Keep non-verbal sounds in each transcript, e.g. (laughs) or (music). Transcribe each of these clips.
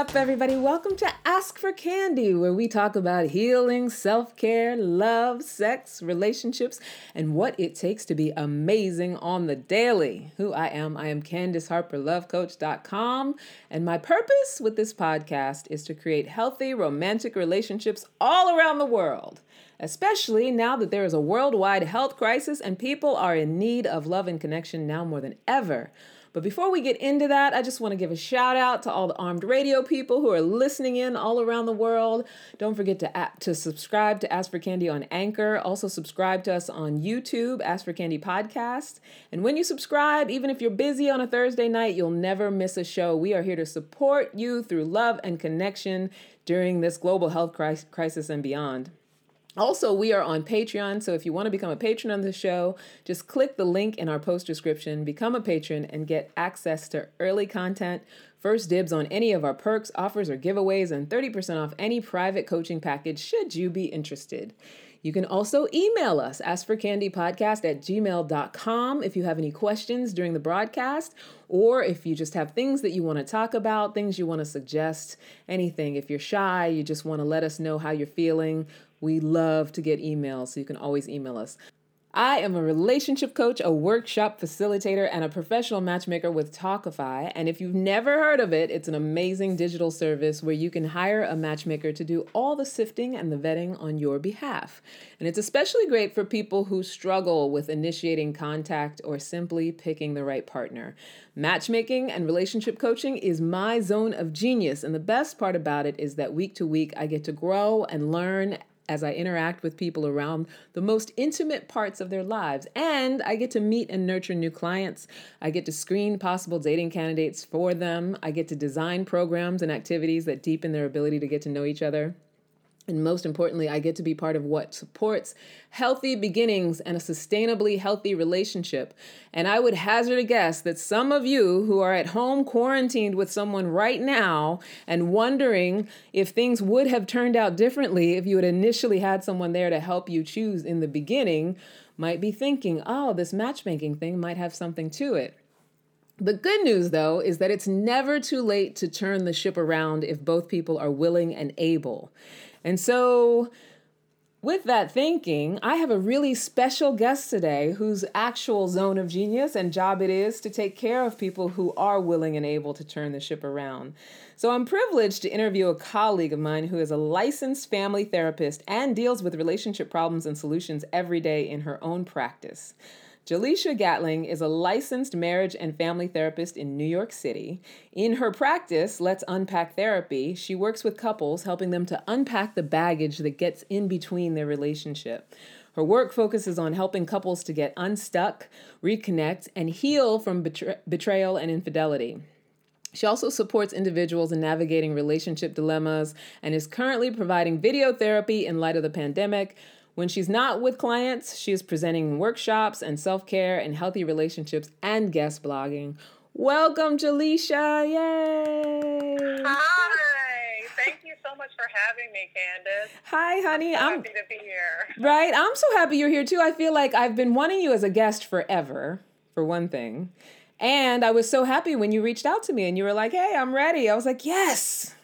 Up, everybody? Welcome to Ask for Candy, where we talk about healing, self care, love, sex, relationships, and what it takes to be amazing on the daily. Who I am, I am Candace Harper, lovecoach.com, and my purpose with this podcast is to create healthy, romantic relationships all around the world especially now that there is a worldwide health crisis and people are in need of love and connection now more than ever. But before we get into that, I just want to give a shout out to all the armed radio people who are listening in all around the world. Don't forget to app, to subscribe to Ask for Candy on Anchor. Also subscribe to us on YouTube, Ask for Candy Podcast. And when you subscribe, even if you're busy on a Thursday night, you'll never miss a show. We are here to support you through love and connection during this global health crisis and beyond. Also, we are on Patreon, so if you want to become a patron on the show, just click the link in our post description, become a patron, and get access to early content, first dibs on any of our perks, offers, or giveaways, and 30% off any private coaching package should you be interested. You can also email us, askforcandypodcast at gmail.com if you have any questions during the broadcast, or if you just have things that you want to talk about, things you want to suggest, anything. If you're shy, you just want to let us know how you're feeling, we love to get emails, so you can always email us. I am a relationship coach, a workshop facilitator, and a professional matchmaker with Tawkify. And if you've never heard of it, it's an amazing digital service where you can hire a matchmaker to do all the sifting and the vetting on your behalf. And it's especially great for people who struggle with initiating contact or simply picking the right partner. Matchmaking and relationship coaching is my zone of genius. And the best part about it is that week to week, I get to grow and learn as I interact with people around the most intimate parts of their lives. And I get to meet and nurture new clients. I get to screen possible dating candidates for them. I get to design programs and activities that deepen their ability to get to know each other. And most importantly, I get to be part of what supports healthy beginnings and a sustainably healthy relationship. And I would hazard a guess that some of you who are at home quarantined with someone right now and wondering if things would have turned out differently if you had initially had someone there to help you choose in the beginning might be thinking, oh, this matchmaking thing might have something to it. The good news, though, is that it's never too late to turn the ship around if both people are willing and able. And so, with that thinking, I have a really special guest today whose actual zone of genius and job it is to take care of people who are willing and able to turn the ship around. So I'm privileged to interview a colleague of mine who is a licensed family therapist and deals with relationship problems and solutions every day in her own practice. Jaleisha Gatling is a licensed marriage and family therapist in New York City. In her practice, Let's Unpack Therapy, she works with couples, helping them to unpack the baggage that gets in between their relationship. Her work focuses on helping couples to get unstuck, reconnect, and heal from betra- betrayal and infidelity. She also supports individuals in navigating relationship dilemmas and is currently providing video therapy in light of the pandemic. When she's not with clients, she is presenting workshops and self care and healthy relationships and guest blogging. Welcome, Jaleisha. Yay! Hi. Thank you so much for having me, Candace. Hi, honey. I'm, so I'm happy to be here. Right. I'm so happy you're here too. I feel like I've been wanting you as a guest forever, for one thing. And I was so happy when you reached out to me and you were like, hey, I'm ready. I was like, yes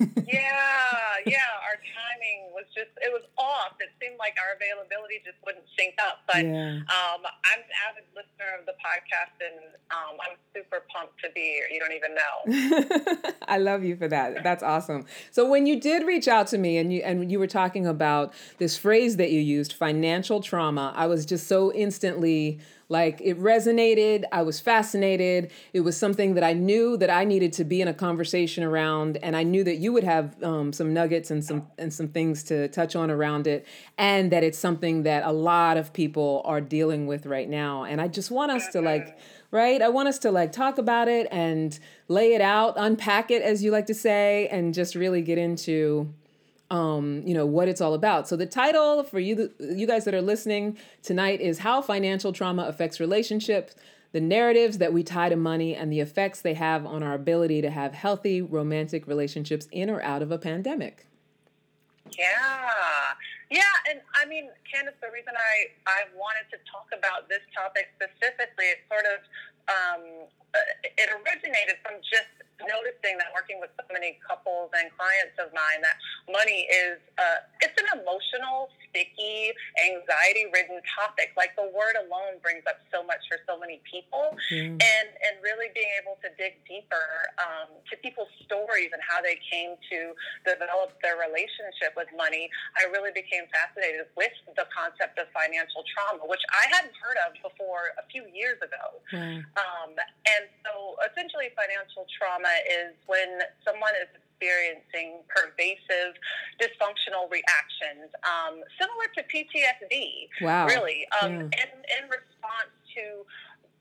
yeah, yeah. Our timing was just, it was off. It seemed like our availability just wouldn't sync up. But yeah. um, I'm an avid listener of the podcast and um, I'm super pumped to be here. You don't even know. (laughs) I love you for that. That's awesome. So when you did reach out to me and you, and you were talking about this phrase that you used, financial trauma, I was just so instantly like it resonated. I was fascinated. It was something that I knew that I needed to be in a conversation around, and I knew that you would have um, some nuggets and some and some things to touch on around it, and that it's something that a lot of people are dealing with right now. And I just want us to like right? I want us to like talk about it and lay it out, unpack it, as you like to say, and just really get into um, you know what it's all about. So the title for you you guys that are listening tonight is how financial trauma affects relationships, the narratives that we tie to money and the effects they have on our ability to have healthy romantic relationships in or out of a pandemic. Yeah. Yeah, and I mean, Candace, the reason I, I wanted to talk about this topic specifically, it sort of um, it originated from just noticing that working with so many couples and clients of mine that money is uh, it's an emotional sticky anxiety ridden topic like the word alone brings up so much for so many people mm. and and really being able to dig deeper um, to people's stories and how they came to develop their relationship with money i really became fascinated with the concept of financial trauma which i hadn't heard of before a few years ago mm. um, and so essentially financial trauma is when someone is experiencing pervasive dysfunctional reactions, um, similar to PTSD. Wow. Really, um, yeah. in, in response to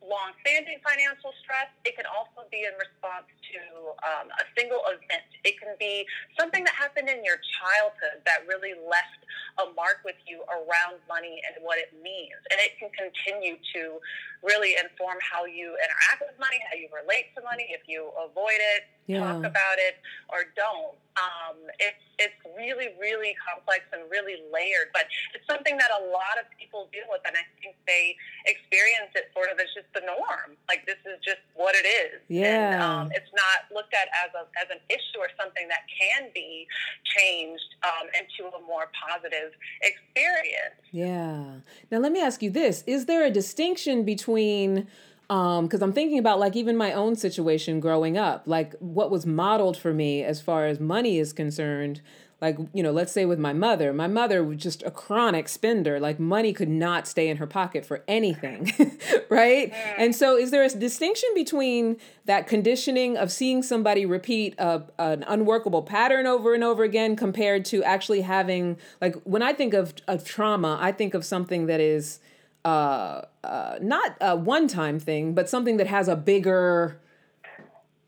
long-standing financial stress. It can also be in response to um, a single event. It can be something that happened in your childhood that really left a mark with you around money and what it means. And it can continue to really inform how you interact with money, how you relate to money, if you avoid it, yeah. talk about it, or don't. Um, it's it's really really complex and really layered, but it's something that a lot of people deal with, and I think they experience it sort of as just the norm. Like this is just what it is. Yeah. And, um, it's not looked at as a as an issue or something that can be changed um, into a more positive experience. Yeah. Now let me ask you this: Is there a distinction between because um, I'm thinking about like even my own situation growing up, like what was modeled for me as far as money is concerned. Like, you know, let's say with my mother, my mother was just a chronic spender. Like, money could not stay in her pocket for anything, (laughs) right? And so, is there a distinction between that conditioning of seeing somebody repeat a, an unworkable pattern over and over again compared to actually having, like, when I think of, of trauma, I think of something that is, uh, uh, not a one time thing, but something that has a bigger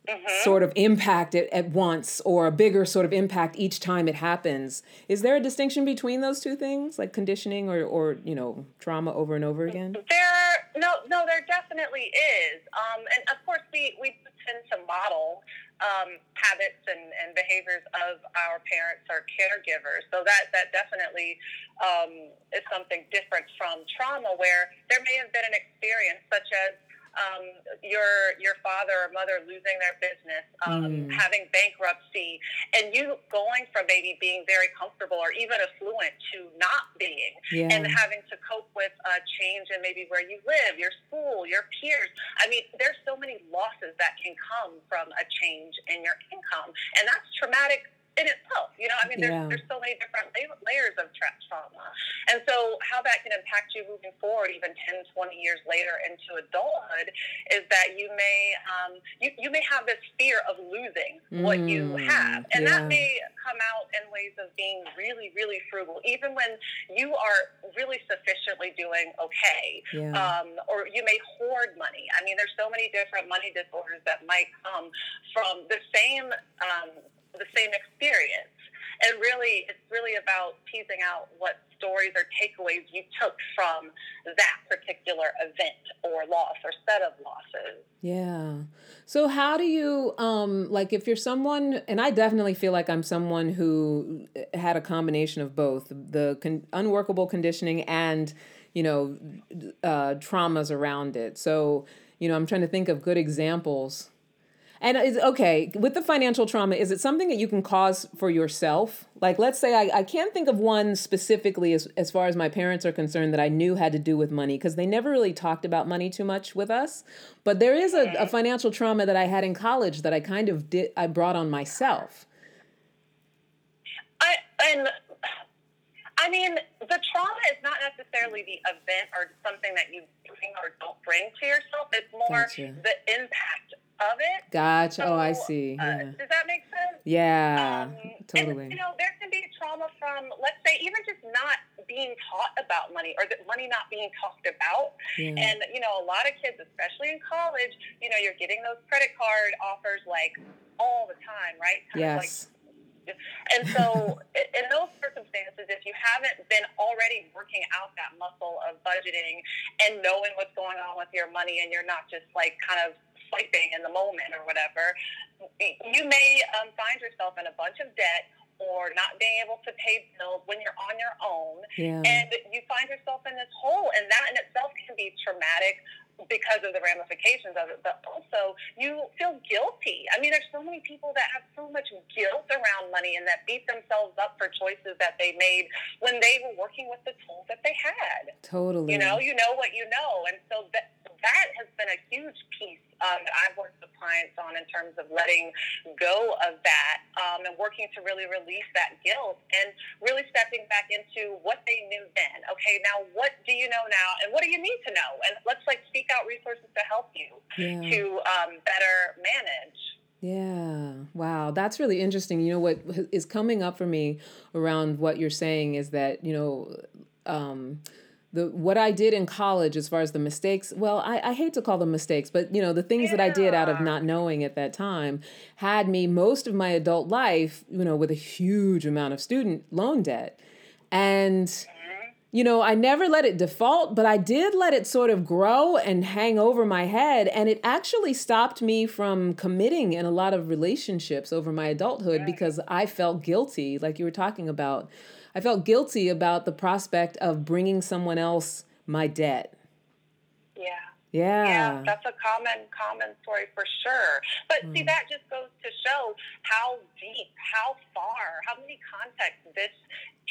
mm-hmm. sort of impact at, at once or a bigger sort of impact each time it happens. Is there a distinction between those two things, like conditioning or, or you know, trauma over and over again? There, no, no, there definitely is. Um, and of course, we, we tend to model um, habits and, and behaviors of our parents or caregivers. So that, that definitely um, is something different from trauma where there may have been an experience such as um, your your father or mother losing their business, um, mm. having bankruptcy, and you going from maybe being very comfortable or even affluent to not being, yeah. and having to cope with a change in maybe where you live, your school, your peers. I mean, there's so many losses that can come from a change in your income, and that's traumatic in itself. You know, I mean, there's, yeah. there's so many different layers of tra- trauma. And so, how that can impact you moving forward, even 10, 20 years later into adulthood, is that you may um, you, you may have this fear of losing mm, what you mm, have. And yeah. that may come out in ways of being really, really frugal, even when you are really sufficiently doing okay. Yeah. Um, or you may hoard money. I mean, there's so many different money disorders that might come from the same. Um, the same experience. And really, it's really about teasing out what stories or takeaways you took from that particular event or loss or set of losses. Yeah. So, how do you, um, like, if you're someone, and I definitely feel like I'm someone who had a combination of both the con- unworkable conditioning and, you know, uh, traumas around it. So, you know, I'm trying to think of good examples and is okay with the financial trauma? Is it something that you can cause for yourself? Like, let's say I, I can't think of one specifically as, as far as my parents are concerned that I knew had to do with money because they never really talked about money too much with us. But there is a, a financial trauma that I had in college that I kind of did, I brought on myself. I, and I mean, the trauma is not necessarily the event or something that you bring or don't bring to yourself. It's more gotcha. the impact of it. Gotcha. So, oh, I see. Uh, yeah. Uh, does that make sense? Yeah, um, totally. And, you know, there can be trauma from, let's say, even just not being taught about money or that money not being talked about. Yeah. And, you know, a lot of kids, especially in college, you know, you're getting those credit card offers like all the time, right? Kind yes. Like, and so, (laughs) in those circumstances, if you haven't been already working out that muscle of budgeting and knowing what's going on with your money, and you're not just like kind of swiping in the moment or whatever, you may um, find yourself in a bunch of debt or not being able to pay bills when you're on your own. Yeah. And you find yourself in this hole. And that in itself can be traumatic because of the ramifications of it, but also you feel guilty. I mean, there's so many people that have so much guilt around money and that beat themselves up for choices that they made when they were working with the tools that they had. Totally. You know, you know what you know. And so that, that has been a huge piece um, that I've worked with clients on in terms of letting go of that um, and working to really release that guilt and really stepping back into what they knew then. Okay, now what do you know now and what do you need to know? And let's like seek out resources to help you yeah. to um, better manage. Yeah. Wow. That's really interesting. You know, what is coming up for me around what you're saying is that, you know, um, the what I did in college as far as the mistakes, well, I, I hate to call them mistakes, but you know, the things yeah. that I did out of not knowing at that time had me most of my adult life, you know, with a huge amount of student loan debt. And mm-hmm. You know, I never let it default, but I did let it sort of grow and hang over my head. And it actually stopped me from committing in a lot of relationships over my adulthood because I felt guilty, like you were talking about. I felt guilty about the prospect of bringing someone else my debt. Yeah. Yeah. That's a common common story for sure. But mm. see that just goes to show how deep, how far, how many contexts this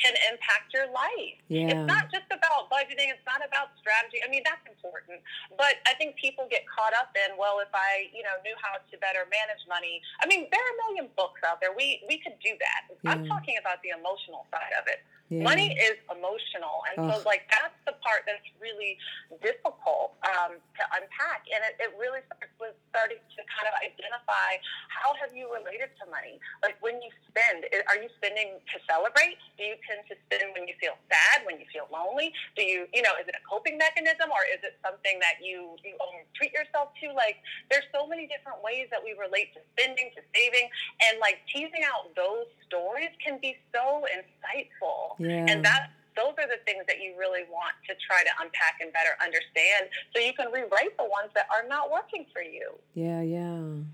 can impact your life. Yeah. It's not just about budgeting, it's not about strategy. I mean, that's important. But I think people get caught up in, well, if I, you know, knew how to better manage money. I mean, there are a million books out there. We we could do that. Yeah. I'm talking about the emotional side of it. Yeah. Money is emotional, and Ugh. so like that's the part that's really difficult um, to unpack. And it, it really starts with starting to kind of identify how have you related to money. Like when you spend, are you spending to celebrate? Do you tend to spend when you feel sad, when you feel lonely? Do you, you know, is it a coping mechanism or is it something that you you treat yourself to? Like there's so many different ways that we relate to spending, to saving, and like teasing out those stories can be so insightful. Yeah. And that those are the things that you really want to try to unpack and better understand so you can rewrite the ones that are not working for you. Yeah, yeah.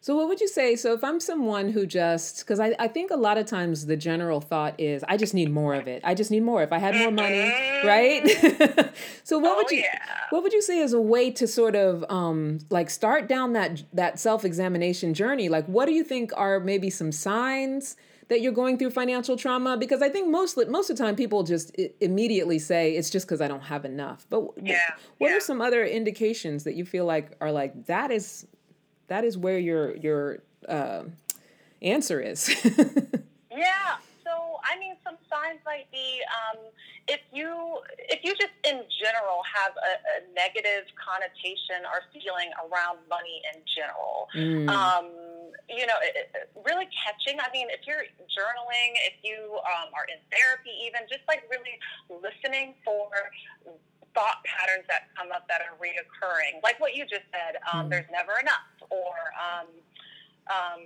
So, what would you say? So, if I'm someone who just, because I, I think a lot of times the general thought is, I just need more of it. I just need more. If I had more money, mm-hmm. right? (laughs) so, what oh, would you, yeah. what would you say is a way to sort of um, like start down that that self examination journey? Like, what do you think are maybe some signs? That you're going through financial trauma? Because I think most most of the time people just immediately say it's just because I don't have enough. But yeah, what yeah. are some other indications that you feel like are like that is that is where your your uh, answer is? (laughs) yeah. I mean, some signs might be um, if you if you just in general have a, a negative connotation or feeling around money in general. Mm. Um, you know, it, it, really catching. I mean, if you're journaling, if you um, are in therapy, even just like really listening for thought patterns that come up that are reoccurring, like what you just said. Um, mm. There's never enough, or um, um,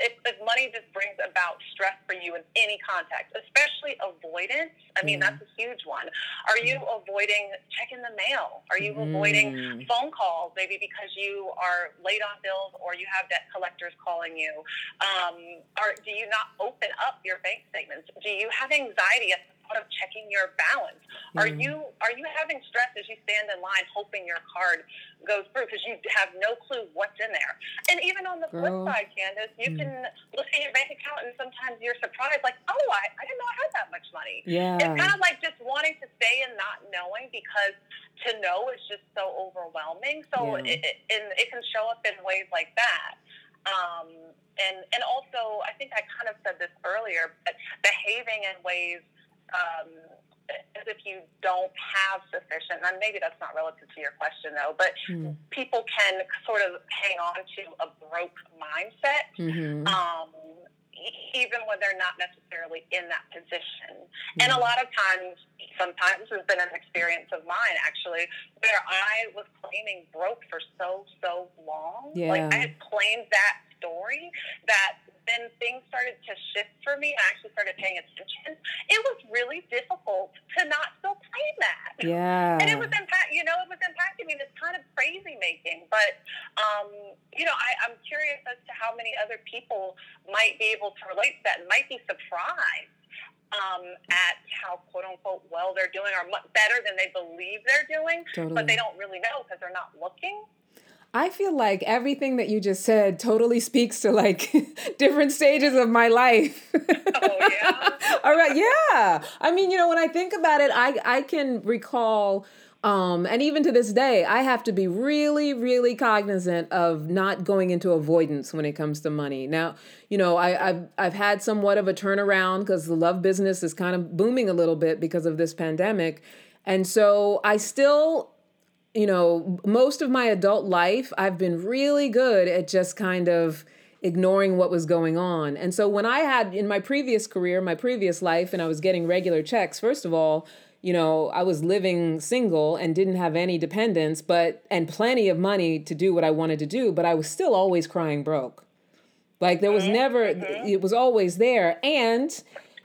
if, if, money just brings about stress for you in any context, especially avoidance, I mean, mm. that's a huge one. Are you mm. avoiding checking the mail? Are you mm. avoiding phone calls, maybe because you are late on bills or you have debt collectors calling you? Um, or do you not open up your bank statements? Do you have anxiety at the thought of checking your balance? Mm. Are you are you having stress as you stand in line hoping your card goes through because you have no clue what's in there? And even on the Girl. flip side, Candace, you mm. can look at your bank account and sometimes you're surprised, like, oh, I, I didn't know I had that much money. Yeah. It's kind of like just wanting to stay and not knowing because to know is just so overwhelming. So yeah. it, it, and it can show up in ways like that. Um, and and also, I think I kind of said this earlier, but behaving in ways um, as if you don't have sufficient, and maybe that's not relative to your question though, but mm. people can sort of hang on to a broke mindset. Mm-hmm. Um, even when they're not necessarily in that position. Mm. And a lot of times, sometimes has been an experience of mine actually, where I was claiming broke for so, so long. Yeah. Like I had claimed that story that then things started to shift for me. I actually started paying attention. It was really difficult to not still claim that. Yeah. And it was impact. You know, it was impacting me. This kind of crazy making. But um, you know, I, I'm curious as to how many other people might be able to relate to that and might be surprised um, at how quote unquote well they're doing or much better than they believe they're doing, totally. but they don't really know because they're not looking. I feel like everything that you just said totally speaks to like (laughs) different stages of my life. oh yeah. (laughs) All right, yeah. I mean, you know, when I think about it, I I can recall um, and even to this day, I have to be really, really cognizant of not going into avoidance when it comes to money. Now, you know, I, have I've had somewhat of a turnaround because the love business is kind of booming a little bit because of this pandemic, and so I still, you know, most of my adult life, I've been really good at just kind of ignoring what was going on. And so when I had in my previous career, my previous life, and I was getting regular checks, first of all you know, I was living single and didn't have any dependents, but and plenty of money to do what I wanted to do, but I was still always crying broke. Like there was mm-hmm. never mm-hmm. it was always there and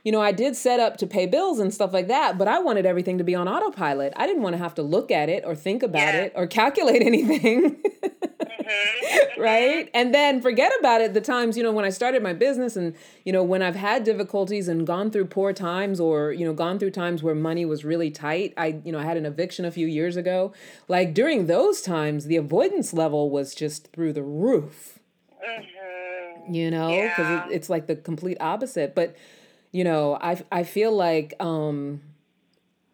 you know, I did set up to pay bills and stuff like that, but I wanted everything to be on autopilot. I didn't want to have to look at it or think about yeah. it or calculate (laughs) anything. mm-hmm. right? And then forget about it the times, you know, when I started my business and, you know, when I've had difficulties and gone through poor times or, you know, gone through times where money was really tight. I, you know, I had an eviction a few years ago. Like during those times, the avoidance level was just through the roof. Mm-hmm. You know, because yeah. it, it's like the complete opposite. But, you know, I, I feel like, um,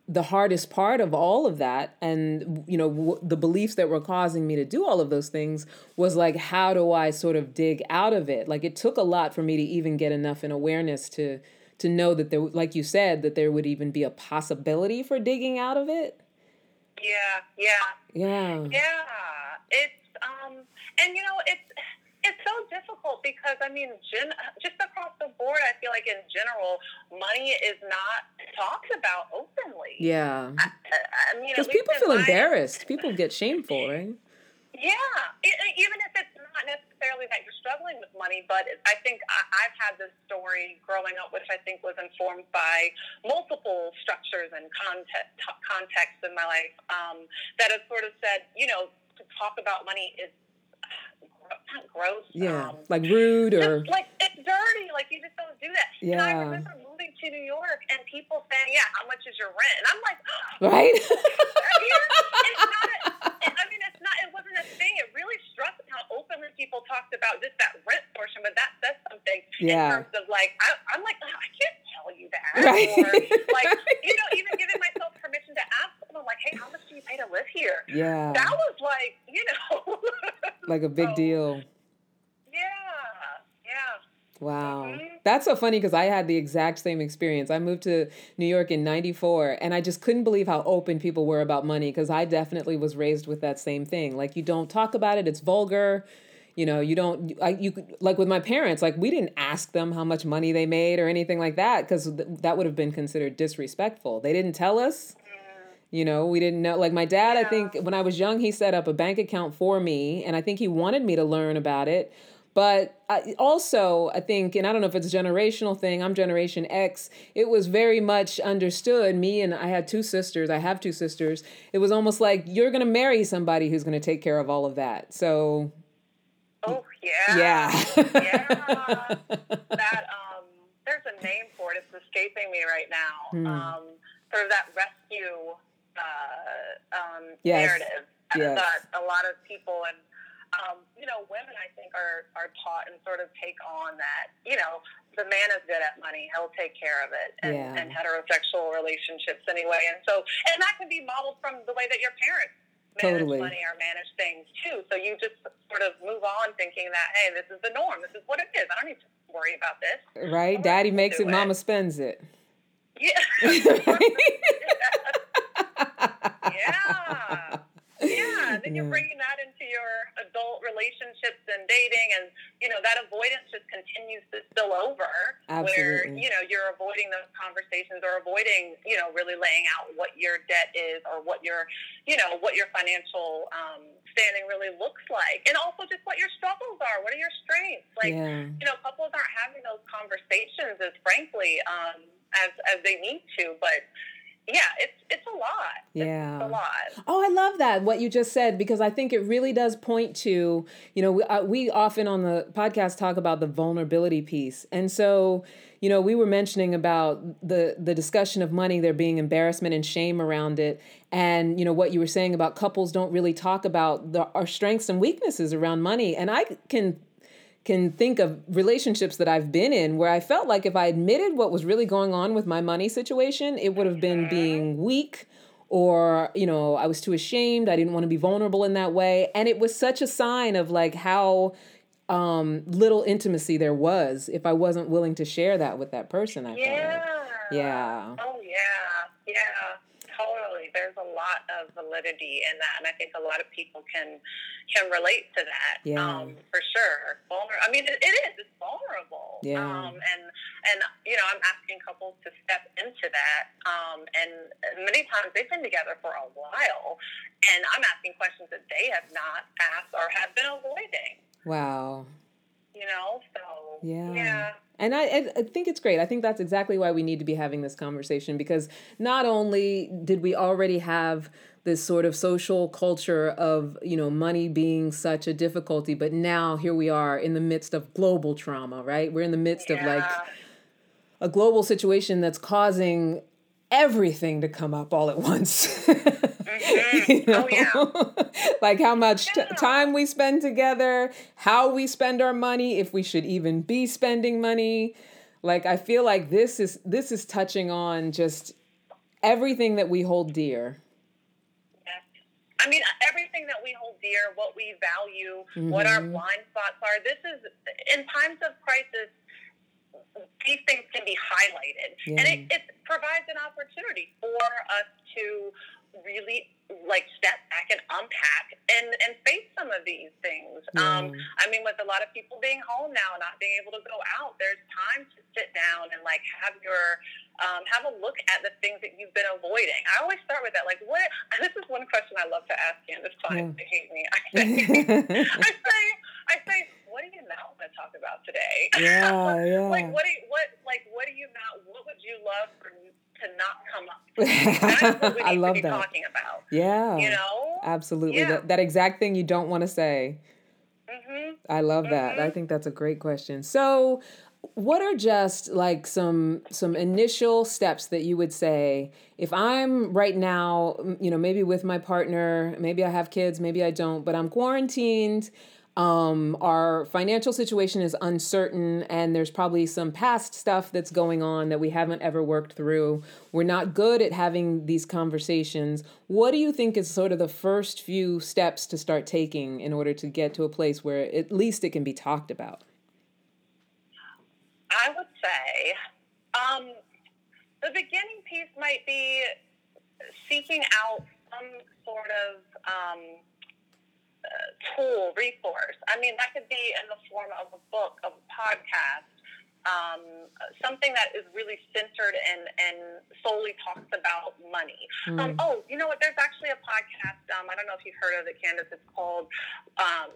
the hardest part of all of that and you know w- the beliefs that were causing me to do all of those things was like how do i sort of dig out of it? Like it took a lot for me to even get enough in awareness to to know that there like you said that there would even be a possibility for digging out of it. Yeah yeah. Yeah. Yeah it's um and you know it's it's so difficult because I mean, gen- just across the board, I feel like in general, money is not talked about openly. Yeah. I, I mean, because people feel embarrassed. (laughs) People get shameful, right? Yeah, it, even if it's not necessarily that you're struggling with money, but I think I, have had this story growing up, which I think was informed by multiple structures and context, contexts in my life um, that have sort of said, you know, to talk about money is not gross. Yeah, um, like rude or like it's dirty. Like you just don't do that. Yeah. And I remember moving to New York and people saying, "Yeah, how much is your rent?" And I'm like, right. (laughs) it's not. A, I mean, it's not. It wasn't a thing. It really struck me how openly people talked about just that rent portion, but that says something yeah. in terms of like I, am like oh, I can't tell you that, right. or like (laughs) you know, even giving myself permission to ask someone like, "Hey, how much do you pay to live here?" Yeah, that was like you know (laughs) like a big so, deal. Yeah, yeah. Wow. Mm-hmm. That's so funny because I had the exact same experience. I moved to New York in 94 and I just couldn't believe how open people were about money because I definitely was raised with that same thing. Like you don't talk about it, it's vulgar. You know, you don't I, you like with my parents, like we didn't ask them how much money they made or anything like that because th- that would have been considered disrespectful. They didn't tell us. You know, we didn't know. Like my dad, yeah. I think when I was young, he set up a bank account for me, and I think he wanted me to learn about it. But I, also, I think, and I don't know if it's a generational thing, I'm Generation X, it was very much understood. Me and I had two sisters, I have two sisters. It was almost like you're going to marry somebody who's going to take care of all of that. So. Oh, yeah. Yeah. yeah. (laughs) That, um, there's a name for it. It's escaping me right now. Hmm. Um, sort of that rescue uh, um, yes. narrative yes. that a lot of people and um, you know, women I think are are taught and sort of take on that. You know, the man is good at money; he'll take care of it, and, yeah. and heterosexual relationships anyway. And so, and that can be modeled from the way that your parents manage totally. money or manage things too. So you just sort of move on thinking that hey, this is the norm. This is what it is. I don't need to worry about this. Right? Daddy makes it, it, mama spends it. Yeah. (laughs) (laughs) (laughs) yeah. Yeah. Then you're bringing that into your adult relationships and dating, and you know that avoidance just continues to spill over. Absolutely. Where you know you're avoiding those conversations or avoiding you know really laying out what your debt is or what your you know what your financial um, standing really looks like, and also just what your struggles are. What are your strengths? Like yeah. you know, couples aren't having those conversations as frankly um, as as they need to, but yeah, it's it's a lot. Yeah, it's a lot. Oh, I love that what you just said because I think it really does point to you know we uh, we often on the podcast talk about the vulnerability piece, and so you know we were mentioning about the the discussion of money, there being embarrassment and shame around it, and you know what you were saying about couples don't really talk about the, our strengths and weaknesses around money, and I can can think of relationships that I've been in where I felt like if I admitted what was really going on with my money situation, it would have been mm-hmm. being weak or, you know, I was too ashamed. I didn't want to be vulnerable in that way. And it was such a sign of like how um, little intimacy there was if I wasn't willing to share that with that person. I yeah. Felt. Yeah. Oh, yeah. Yeah totally. Lot of validity in that, and I think a lot of people can can relate to that. Yeah. Um, for sure. Vulner- I mean, it, it is. It's vulnerable. Yeah. Um, and and you know, I'm asking couples to step into that. Um, and many times they've been together for a while, and I'm asking questions that they have not asked or have been avoiding. Wow. You know. So. Yeah. Yeah. And I, I think it's great. I think that's exactly why we need to be having this conversation because not only did we already have this sort of social culture of you know money being such a difficulty but now here we are in the midst of global trauma right we're in the midst yeah. of like a global situation that's causing everything to come up all at once (laughs) mm-hmm. you know? oh, yeah. (laughs) like how much t- time we spend together, how we spend our money, if we should even be spending money. Like I feel like this is this is touching on just everything that we hold dear. I mean, everything that we hold dear, what we value, mm-hmm. what our mm-hmm. blind spots are. This is in times of crisis these things can be highlighted. Yeah. And it, it provides an opportunity for us to really like step back and unpack and and face some of these things. Yeah. Um, I mean, with a lot of people being home now, and not being able to go out, there's time to sit down and like have your um, have a look at the things that you've been avoiding. I always start with that. Like, what? (laughs) This is one question I love to ask you, and it's fine. Yeah. They hate me. I say, (laughs) I say, I say, what do you not want to talk about today? (laughs) Yeah, yeah. like, what do you, what like what do you not? What would you love for to not come up. (laughs) That's what we need I love to be that. talking about. Yeah. You know? Absolutely. Yeah. That, that exact thing you don't want to say. Mm-hmm. I love that. Mm-hmm. I think that's a great question. So, what are just like some some initial steps that you would say if i'm right now you know maybe with my partner maybe i have kids maybe i don't but i'm quarantined um, our financial situation is uncertain, and there's probably some past stuff that's going on that we haven't ever worked through. We're not good at having these conversations. What do you think is sort of the first few steps to start taking in order to get to a place where at least it can be talked about? I would say um, the beginning piece might be seeking out some sort of um, tool, resource. I mean, that could be in the form of a book, of a podcast, um, something that is really centered and, and solely talks about money. Mm. Um, oh, you know what? There's actually a podcast. Um, I don't know if you've heard of it, Candace. It's called um,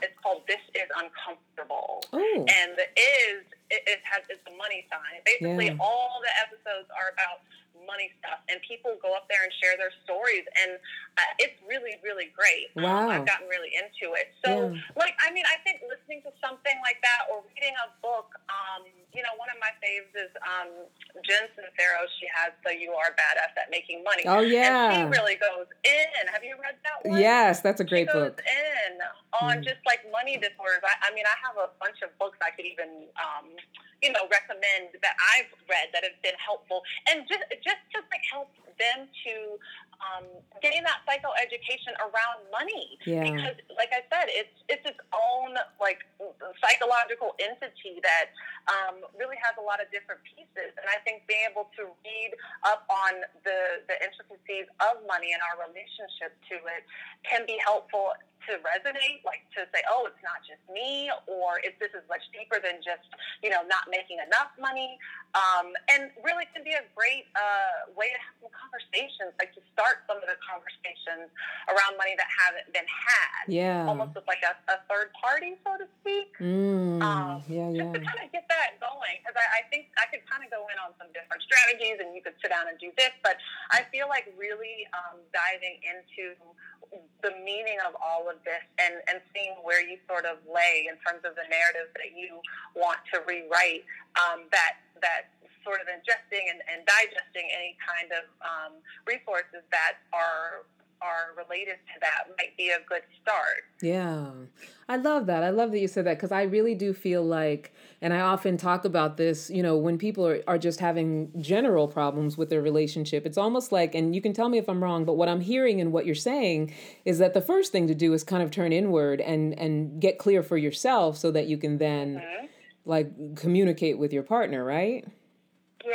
it's called This Is Uncomfortable, Ooh. and the is it, it has it's a money sign. Basically, yeah. all the episodes are about money stuff, and people go up there and share their stories, and uh, it's really, really great. Um, wow. Um, I've gotten really into it. So, yeah. like, I mean, I think listening to something like that or reading a book, um, you know, one of my faves is um, Jen Sincero. She has the You Are Badass at Making Money. Oh, yeah. And she really goes in. Have you read that one? Yes, that's a great she book. in on mm. just like money disorders. I, I, mean, I have a bunch of books I could even, um, you know, recommend that I've read that have been helpful. And just, just to like help them to um, getting that psychoeducation around money. Yeah. Because, like I said, it's it's its own like psychological entity that um, really has a lot of different pieces. And I think being able to read up on the the intricacies of money and our relationship to it can be helpful to resonate, like to say, oh, it's not just me, or if this is much deeper than just, you know, not making enough money. Um, and really can be a great uh, way to have some conversations, like to start some of the conversations around money that haven't been had. Yeah. Almost with like a, a third party, so to speak. Mm, um, yeah, yeah. Just to kind of get that going. Because I, I think I could kind of go in on some different strategies and you could sit down and do this, but I feel like really um, diving into the meaning of all of this and, and seeing where you sort of lay in terms of the narrative that you want to rewrite, um, that that sort of ingesting and, and digesting any kind of um, resources that are are related to that might be a good start. Yeah. I love that. I love that you said that because I really do feel like, and I often talk about this, you know, when people are, are just having general problems with their relationship, it's almost like, and you can tell me if I'm wrong, but what I'm hearing and what you're saying is that the first thing to do is kind of turn inward and, and get clear for yourself so that you can then mm-hmm. like communicate with your partner, right? Yeah.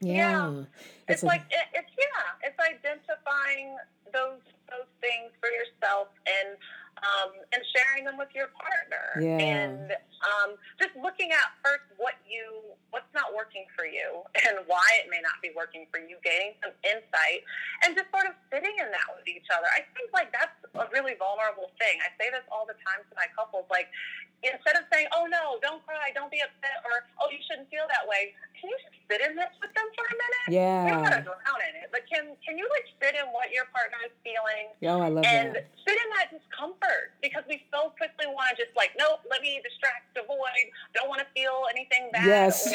Yeah. yeah. It's, it's like, it, it's, yeah, it's identifying those those things for yourself and um, and sharing them with your partner yeah. and um, just looking at first what you what's not working for you and why it may not be working for you gaining some insight and just sort of sitting in that with each other i think like that's a really vulnerable thing i say this all the time to my couples like instead of saying oh no don't cry don't be upset or oh you shouldn't feel that way can you just sit in this with them for a minute yeah you don't gotta drown in it but can can you like sit in what your partner is feeling oh i love it. and that. sit in that discomfort because we so quickly want to just like nope let me distract avoid, don't want to feel anything bad. Yes. Or,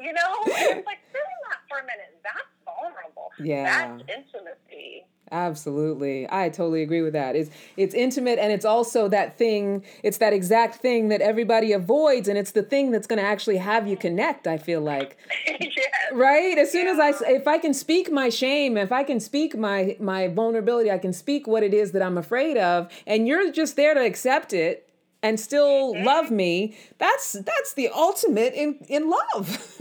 you know, (laughs) and it's like feeling that for a minute, that's vulnerable. Yeah. That's intimacy. Absolutely. I totally agree with that. It's it's intimate and it's also that thing, it's that exact thing that everybody avoids and it's the thing that's going to actually have you connect, I feel like. (laughs) yes. Right? As soon yeah. as I if I can speak my shame, if I can speak my my vulnerability, I can speak what it is that I'm afraid of and you're just there to accept it and still mm-hmm. love me that's that's the ultimate in in love (laughs)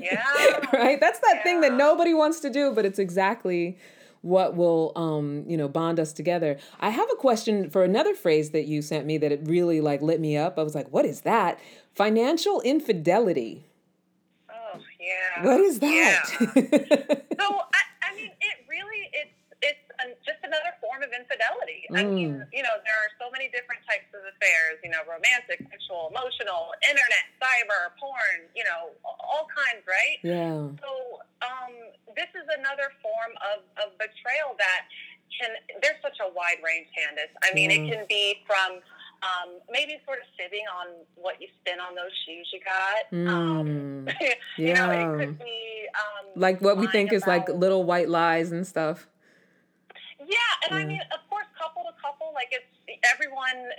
yeah right that's that yeah. thing that nobody wants to do but it's exactly what will um you know bond us together. I have a question for another phrase that you sent me that it really like lit me up. I was like what is that? Financial infidelity. Oh yeah. What is that? Yeah. (laughs) so I, I mean it really it's it's just another form of infidelity. Mm. I mean, mm. you know, there are so many different types of affairs, you know, romantic, sexual, emotional, internet, cyber, porn, you know, all kinds, right? Yeah. So um, this is another form of, of betrayal that can, there's such a wide range, Candace. I mean, yeah. it can be from um, maybe sort of sitting on what you spend on those shoes you got. Mm, um, (laughs) you yeah. know, it could be um, like what we think is like little white lies and stuff. And I mean, of course, couple to couple, like it's everyone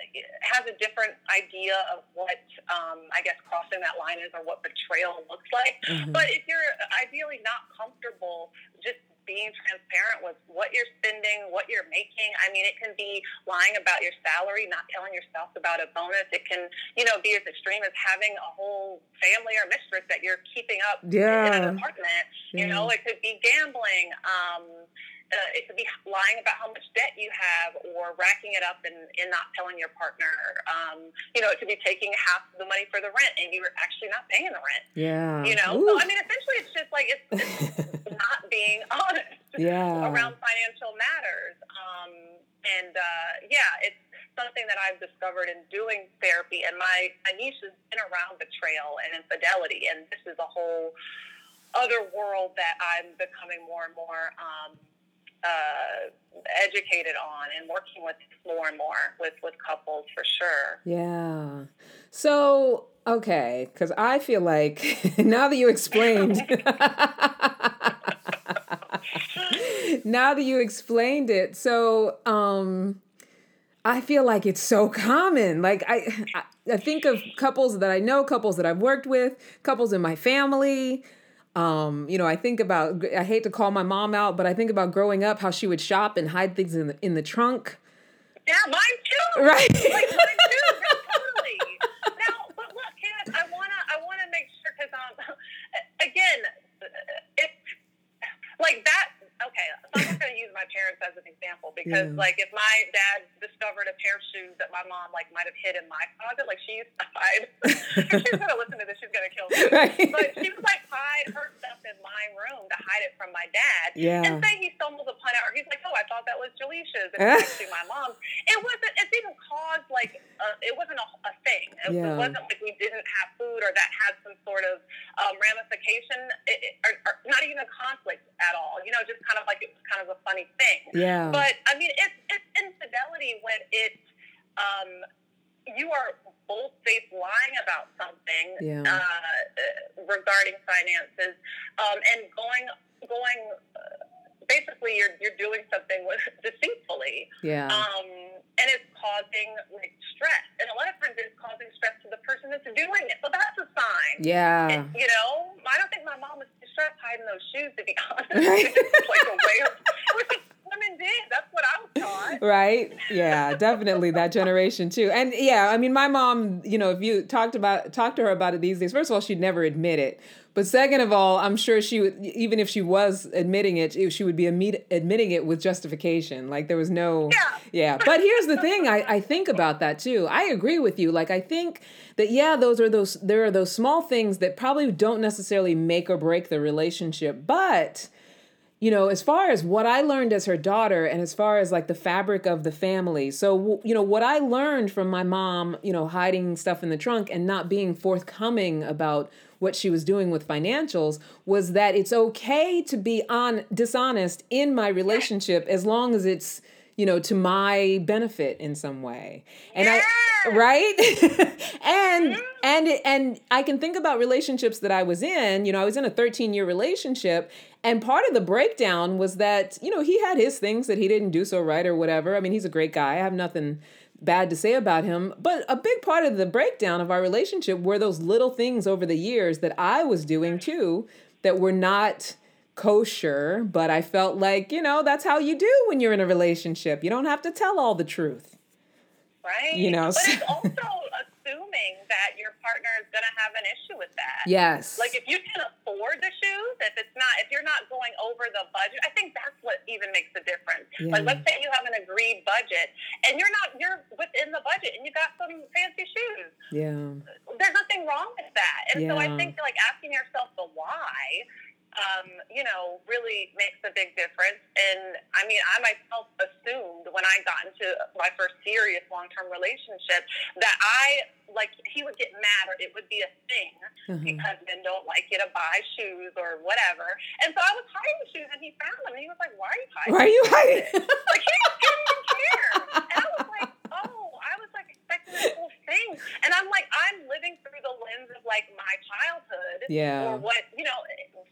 has a different idea of what um, I guess crossing that line is or what betrayal looks like. Mm-hmm. But if you're ideally not comfortable, just being transparent with what you're spending, what you're making. I mean, it can be lying about your salary, not telling your spouse about a bonus. It can, you know, be as extreme as having a whole family or mistress that you're keeping up yeah. in an apartment. Yeah. You know, it could be gambling. Um, uh, it could be lying about how much debt you have or racking it up and, and not telling your partner. Um, you know, it could be taking half the money for the rent and you're actually not paying the rent. Yeah. You know, Ooh. so I mean, essentially, it's just like it's, it's (laughs) not being honest yeah. around financial matters. Um, and uh, yeah, it's something that I've discovered in doing therapy. And my, my niche has been around betrayal and infidelity. And this is a whole other world that I'm becoming more and more. Um, uh, educated on and working with more and more with with couples for sure. Yeah. So okay, because I feel like (laughs) now that you explained. (laughs) now that you explained it, so um, I feel like it's so common. Like I, I think of couples that I know, couples that I've worked with, couples in my family um, you know, I think about I hate to call my mom out, but I think about growing up how she would shop and hide things in the in the trunk. Yeah, mine too. (laughs) Right. like mine too. totally. Now, but look, Candace, I wanna I wanna make sure because um, again, it's like that. Okay, so I'm not gonna use my parents as an example because, yeah. like, if my dad discovered a pair of shoes that my mom like might have hid in my closet. Like she used to hide. (laughs) she's gonna listen to this. She's gonna kill me. (laughs) Right. But she would like hide her stuff in my room to hide it from my dad. Yeah. And say he stumbles upon it, or he's like, "Oh, I thought that was Jaleesha's," and it's actually my mom's. (laughs) It wasn't. It didn't cause like. A, it wasn't a, a thing. It, yeah. it wasn't like we didn't have food or that had some sort of um, ramification, it, or, or not even a conflict at all. You know, just kind of like it was kind of a funny thing. Yeah. But I mean, it's it's infidelity when it um, you are both safe lying about something yeah. uh, regarding finances um, and going going. Uh, basically, you're you're doing something with, deceitfully. Yeah. Um, and it's causing like stress, and a lot of times it's causing stress to the person that's doing it. So that's a sign. Yeah. And, you know, I don't think my mom was stressed hiding those shoes. To be honest, right. it's like a way of women did. That's what I was taught. Right? Yeah, definitely that generation too. And yeah, I mean, my mom, you know, if you talked about talked to her about it these days, first of all, she'd never admit it. But second of all, I'm sure she would, even if she was admitting it, she would be admitting it with justification. Like there was no, yeah. yeah. But here's the thing: I, I think about that too. I agree with you. Like I think that yeah, those are those there are those small things that probably don't necessarily make or break the relationship, but you know, as far as what I learned as her daughter and as far as like the fabric of the family. So, you know, what I learned from my mom, you know, hiding stuff in the trunk and not being forthcoming about what she was doing with financials was that it's okay to be on dishonest in my relationship as long as it's you know to my benefit in some way and yeah. i right (laughs) and mm-hmm. and and i can think about relationships that i was in you know i was in a 13 year relationship and part of the breakdown was that you know he had his things that he didn't do so right or whatever i mean he's a great guy i have nothing bad to say about him. But a big part of the breakdown of our relationship were those little things over the years that I was doing too that were not kosher, but I felt like, you know, that's how you do when you're in a relationship. You don't have to tell all the truth. Right. You know, but it's also assuming that your partner is going to have an issue with that. Yes. Like if you can afford the shoes, if it's not, if you're not going over the budget, I think that's what even makes the difference. Yeah. Like let's say you have an agreed budget and you're not, you're within the budget and you got some fancy shoes. Yeah. There's nothing wrong with that. And yeah. so I think like asking yourself the why um, you know, really makes a big difference. And I mean, I myself assumed when I got into my first serious long term relationship that I, like, he would get mad or it would be a thing mm-hmm. because men don't like you to buy shoes or whatever. And so I was hiding shoes and he found them and he was like, Why are you hiding? Why are you hiding? like, he didn't even care. And I was like, like expecting this whole thing. And I'm like, I'm living through the lens of like my childhood yeah. or what, you know,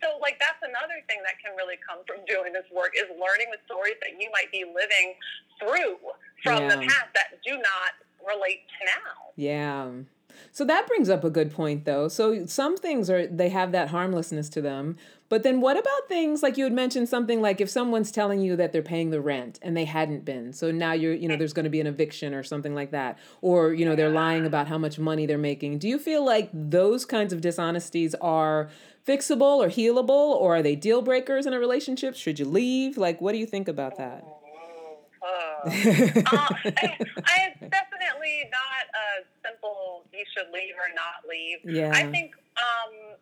so like that's another thing that can really come from doing this work is learning the stories that you might be living through from yeah. the past that do not relate to now. Yeah. So that brings up a good point though. So some things are they have that harmlessness to them. But then what about things like you had mentioned something like if someone's telling you that they're paying the rent and they hadn't been. So now you're, you know, there's going to be an eviction or something like that. Or, you know, they're lying about how much money they're making. Do you feel like those kinds of dishonesties are fixable or healable or are they deal breakers in a relationship? Should you leave? Like, what do you think about that? Uh, uh, I, I definitely not a simple you should leave or not leave. Yeah. I think um,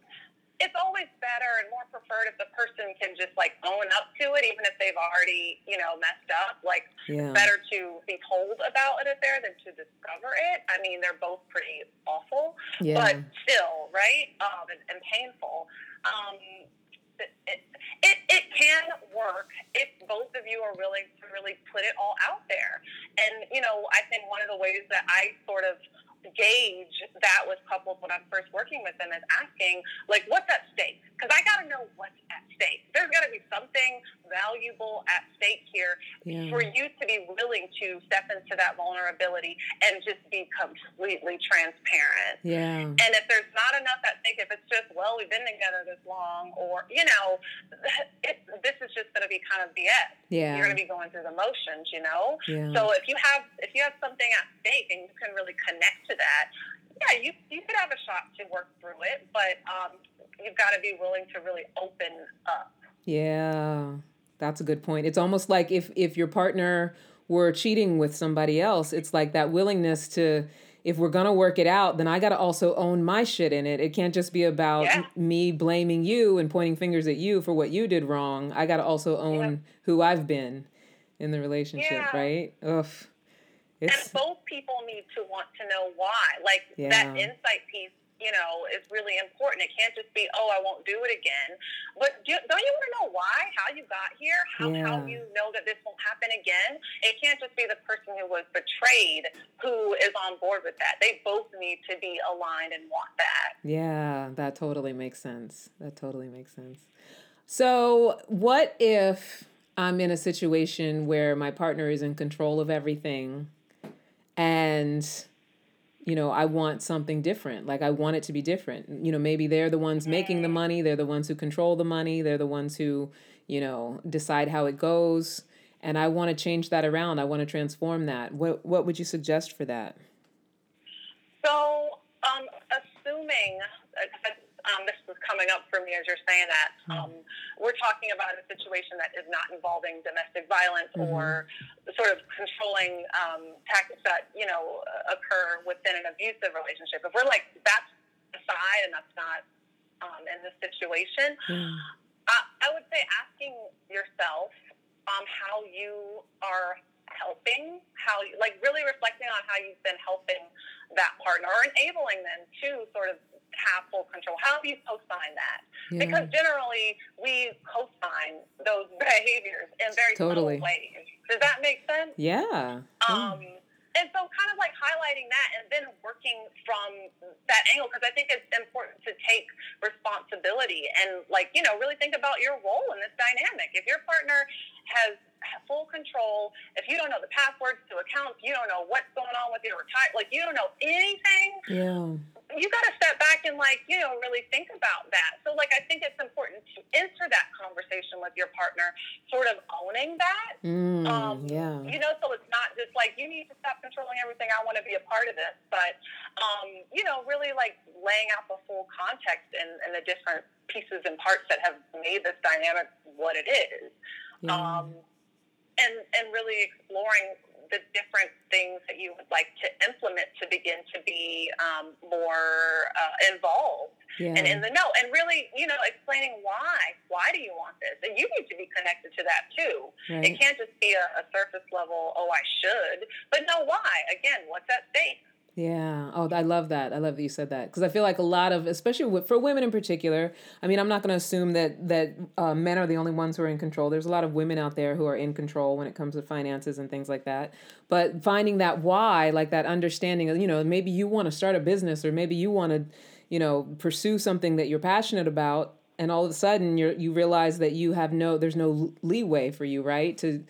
it's always better and more preferred if the person can just like own up to it, even if they've already, you know, messed up. Like, yeah. better to be told about an affair than to discover it. I mean, they're both pretty awful, yeah. but still, right? Um, and, and painful. Um, it, it, it, it can work if both of you are willing to really put it all out there. And, you know, I think one of the ways that I sort of gauge that with couples when I'm first working with them is asking, like, what's at stake? Because I got to know what's at stake. There's got to be something valuable at stake here yeah. for you to be willing to step into that vulnerability and just be completely transparent. Yeah. And if there's not enough at stake, if it's just, well, we've been together this long, or, you know, (laughs) it, this is just going to be kind of BS. Yeah. You're going to be going through the motions, you know? Yeah. So if you have if you have something at stake and you can really connect to that, yeah, you you could have a shot to work through it, but um, you've got to be willing to really open up. Yeah, that's a good point. It's almost like if if your partner were cheating with somebody else, it's like that willingness to if we're gonna work it out, then I gotta also own my shit in it. It can't just be about yeah. me blaming you and pointing fingers at you for what you did wrong. I gotta also own yeah. who I've been in the relationship, yeah. right? Ugh. It's, and both people need to want to know why. Like that insight piece you know, is really important. It can't just be, oh, I won't do it again. But do, don't you want to know why, how you got here, how, yeah. how you know that this won't happen again? It can't just be the person who was betrayed who is on board with that. They both need to be aligned and want that. Yeah, that totally makes sense. That totally makes sense. So, what if I'm in a situation where my partner is in control of everything and you know, I want something different. Like I want it to be different. You know, maybe they're the ones making the money, they're the ones who control the money, they're the ones who, you know, decide how it goes. And I want to change that around. I want to transform that. What what would you suggest for that? So, um, assuming uh, um, this is coming up for me as you're saying that. Hmm. Um, we're talking about a situation that is not involving domestic violence mm-hmm. or sort of controlling um, tactics that you know occur within an abusive relationship. If we're like that's aside and that's not um, in this situation, mm. I, I would say asking yourself um, how you are helping, how you, like really reflecting on how you've been helping that partner or enabling them to sort of have full control? How do you co-sign that? Yeah. Because generally we co-sign those (laughs) behaviors in very totally. subtle ways. Does that make sense? Yeah. Um, and so kind highlighting that and then working from that angle because I think it's important to take responsibility and like, you know, really think about your role in this dynamic. If your partner has full control, if you don't know the passwords to accounts, you don't know what's going on with your retire, like you don't know anything. Yeah you got to step back and like you know really think about that. So like i think it's important to enter that conversation with your partner sort of owning that. Mm, um, yeah. you know so it's not just like you need to stop controlling everything i want to be a part of this but um, you know really like laying out the full context and, and the different pieces and parts that have made this dynamic what it is. Yeah. um, and and really exploring the different things that you would like to implement to begin to be um, more uh, involved yeah. and in the know and really you know explaining why why do you want this and you need to be connected to that too right. it can't just be a, a surface level oh i should but no why again what's at stake yeah. Oh, I love that. I love that you said that because I feel like a lot of, especially for women in particular. I mean, I'm not going to assume that that uh, men are the only ones who are in control. There's a lot of women out there who are in control when it comes to finances and things like that. But finding that why, like that understanding you know, maybe you want to start a business or maybe you want to, you know, pursue something that you're passionate about, and all of a sudden you you realize that you have no, there's no leeway for you, right? To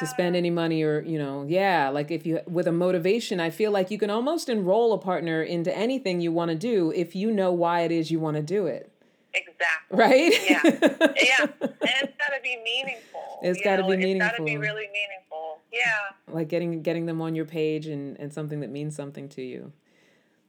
to spend any money or you know yeah like if you with a motivation i feel like you can almost enroll a partner into anything you want to do if you know why it is you want to do it. Exactly. Right? Yeah. (laughs) Yeah. And it's got to be meaningful it's got to be meaningful it's got to be really meaningful. Yeah. Like getting getting them on your page and and something that means something to you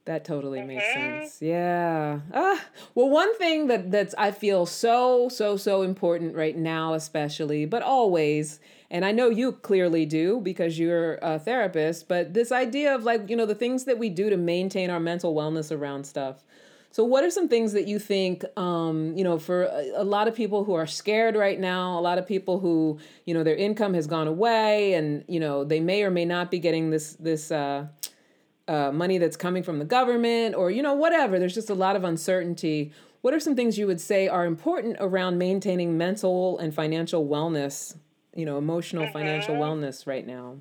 that totally mm-hmm. makes sense. Yeah. Ah, well, one thing that that's I feel so so so important right now, especially, but always, and I know you clearly do because you're a therapist. But this idea of like you know the things that we do to maintain our mental wellness around stuff. So, what are some things that you think, um, you know, for a, a, lot of people who are scared right now, a lot of people who, you know, their income has gone away, and you know, they may or may not be getting this this. Uh, uh, money that's coming from the government or you know whatever there's just a lot of uncertainty what are some things you would say are important around maintaining mental and financial wellness you know emotional mm-hmm. financial wellness right now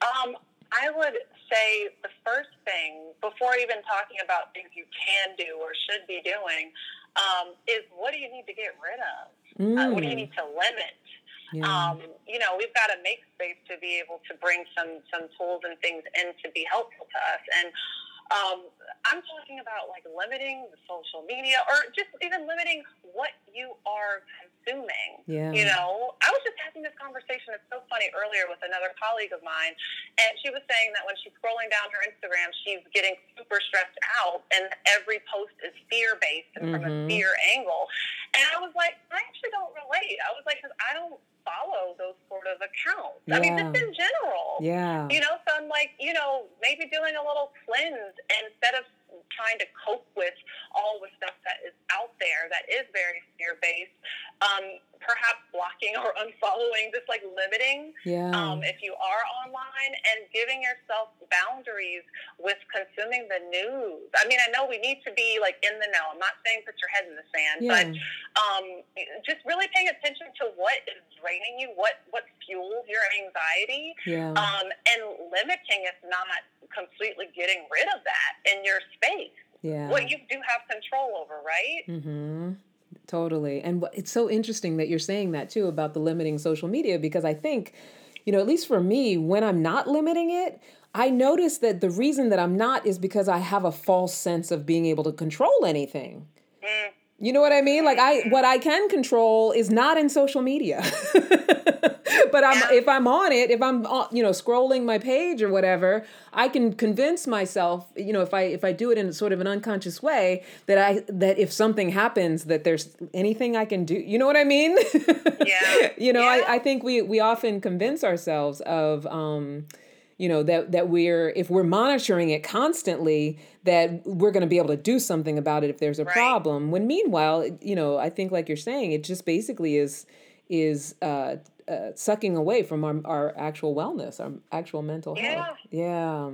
um, i would say the first thing before even talking about things you can do or should be doing um, is what do you need to get rid of mm. uh, what do you mm. need to limit yeah. Um, you know, we've got to make space to be able to bring some some tools and things in to be helpful to us. And um, I'm talking about like limiting the social media or just even limiting what you are consuming. Yeah. You know, I was just having this conversation. It's so funny earlier with another colleague of mine, and she was saying that when she's scrolling down her Instagram, she's getting super stressed out, and every post is fear based and mm-hmm. from a mm-hmm. fear angle. And I was like, I actually don't relate. I was like, because I don't follow those sort of accounts. Yeah. I mean, just in general. Yeah. You know, so I'm like, you know, maybe doing a little cleanse instead of trying to cope with all the stuff that is out there that is very fear based. Um, perhaps blocking (laughs) or unfollowing, just like limiting yeah. um, if you are online and giving yourself boundaries with consuming the news. I mean, I know we need to be like in the know. I'm not saying put your head in the sand, yeah. but um, just really paying attention to what is draining you, what what fuels your anxiety, yeah. um, and limiting, if not completely getting rid of that in your space. Yeah. What you do have control over, right? Mm-hmm. Totally. And it's so interesting that you're saying that too about the limiting social media because I think, you know, at least for me, when I'm not limiting it, I notice that the reason that I'm not is because I have a false sense of being able to control anything. Mm. You know what I mean? Like I what I can control is not in social media. (laughs) (laughs) but I'm if I'm on it, if I'm uh, you know scrolling my page or whatever, I can convince myself, you know, if I if I do it in sort of an unconscious way that I that if something happens that there's anything I can do. You know what I mean? (laughs) Yeah. you know, yeah. I, I think we we often convince ourselves of um you know that that we're if we're monitoring it constantly that we're going to be able to do something about it if there's a right. problem when meanwhile you know i think like you're saying it just basically is is uh, uh, sucking away from our, our actual wellness our actual mental yeah. health yeah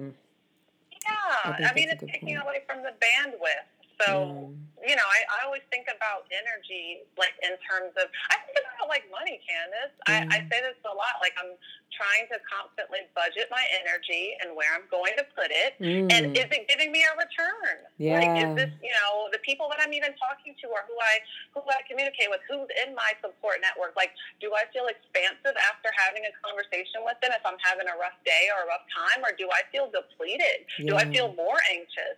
yeah i, I mean it's taking point. away from the bandwidth so, you know, I, I always think about energy, like in terms of, I think about like money, Candace. I, I say this a lot. Like, I'm trying to constantly budget my energy and where I'm going to put it. Mm. And is it giving me a return? Yeah. Like, is this, you know, the people that I'm even talking to or who I, who I communicate with, who's in my support network? Like, do I feel expansive after having a conversation with them if I'm having a rough day or a rough time? Or do I feel depleted? Yeah. Do I feel more anxious?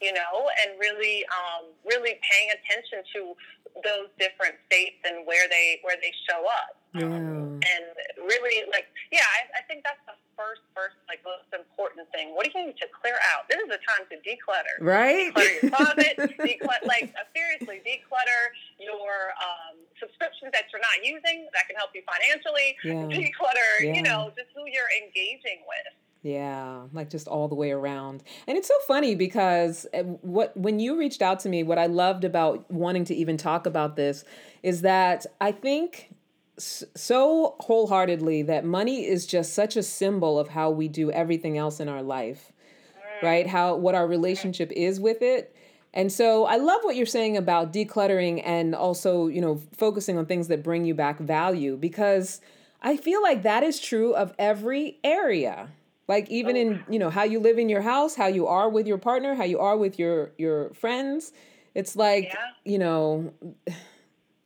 You know, and really, um, really paying attention to those different states and where they where they show up. Yeah. Um, and really, like, yeah, I, I think that's the first, first, like, most important thing. What do you need to clear out? This is a time to declutter. Right. Declutter your closet. declutter, like, uh, seriously, declutter your um, subscriptions that you're not using that can help you financially. Yeah. Declutter, yeah. you know, just who you're engaging with. Yeah, like just all the way around. And it's so funny because eh, what when you reached out to me, what I loved about wanting to even talk about this is that I think so wholeheartedly that money is just such a symbol of how we do everything else in our life. Right? How what our relationship is with it. And so I love what you're saying about decluttering and also, you know, focusing on things that bring you back value because I feel like that is true of every area like even oh. in you know how you live in your house how you are with your partner how you are with your your friends it's like yeah. you know (sighs)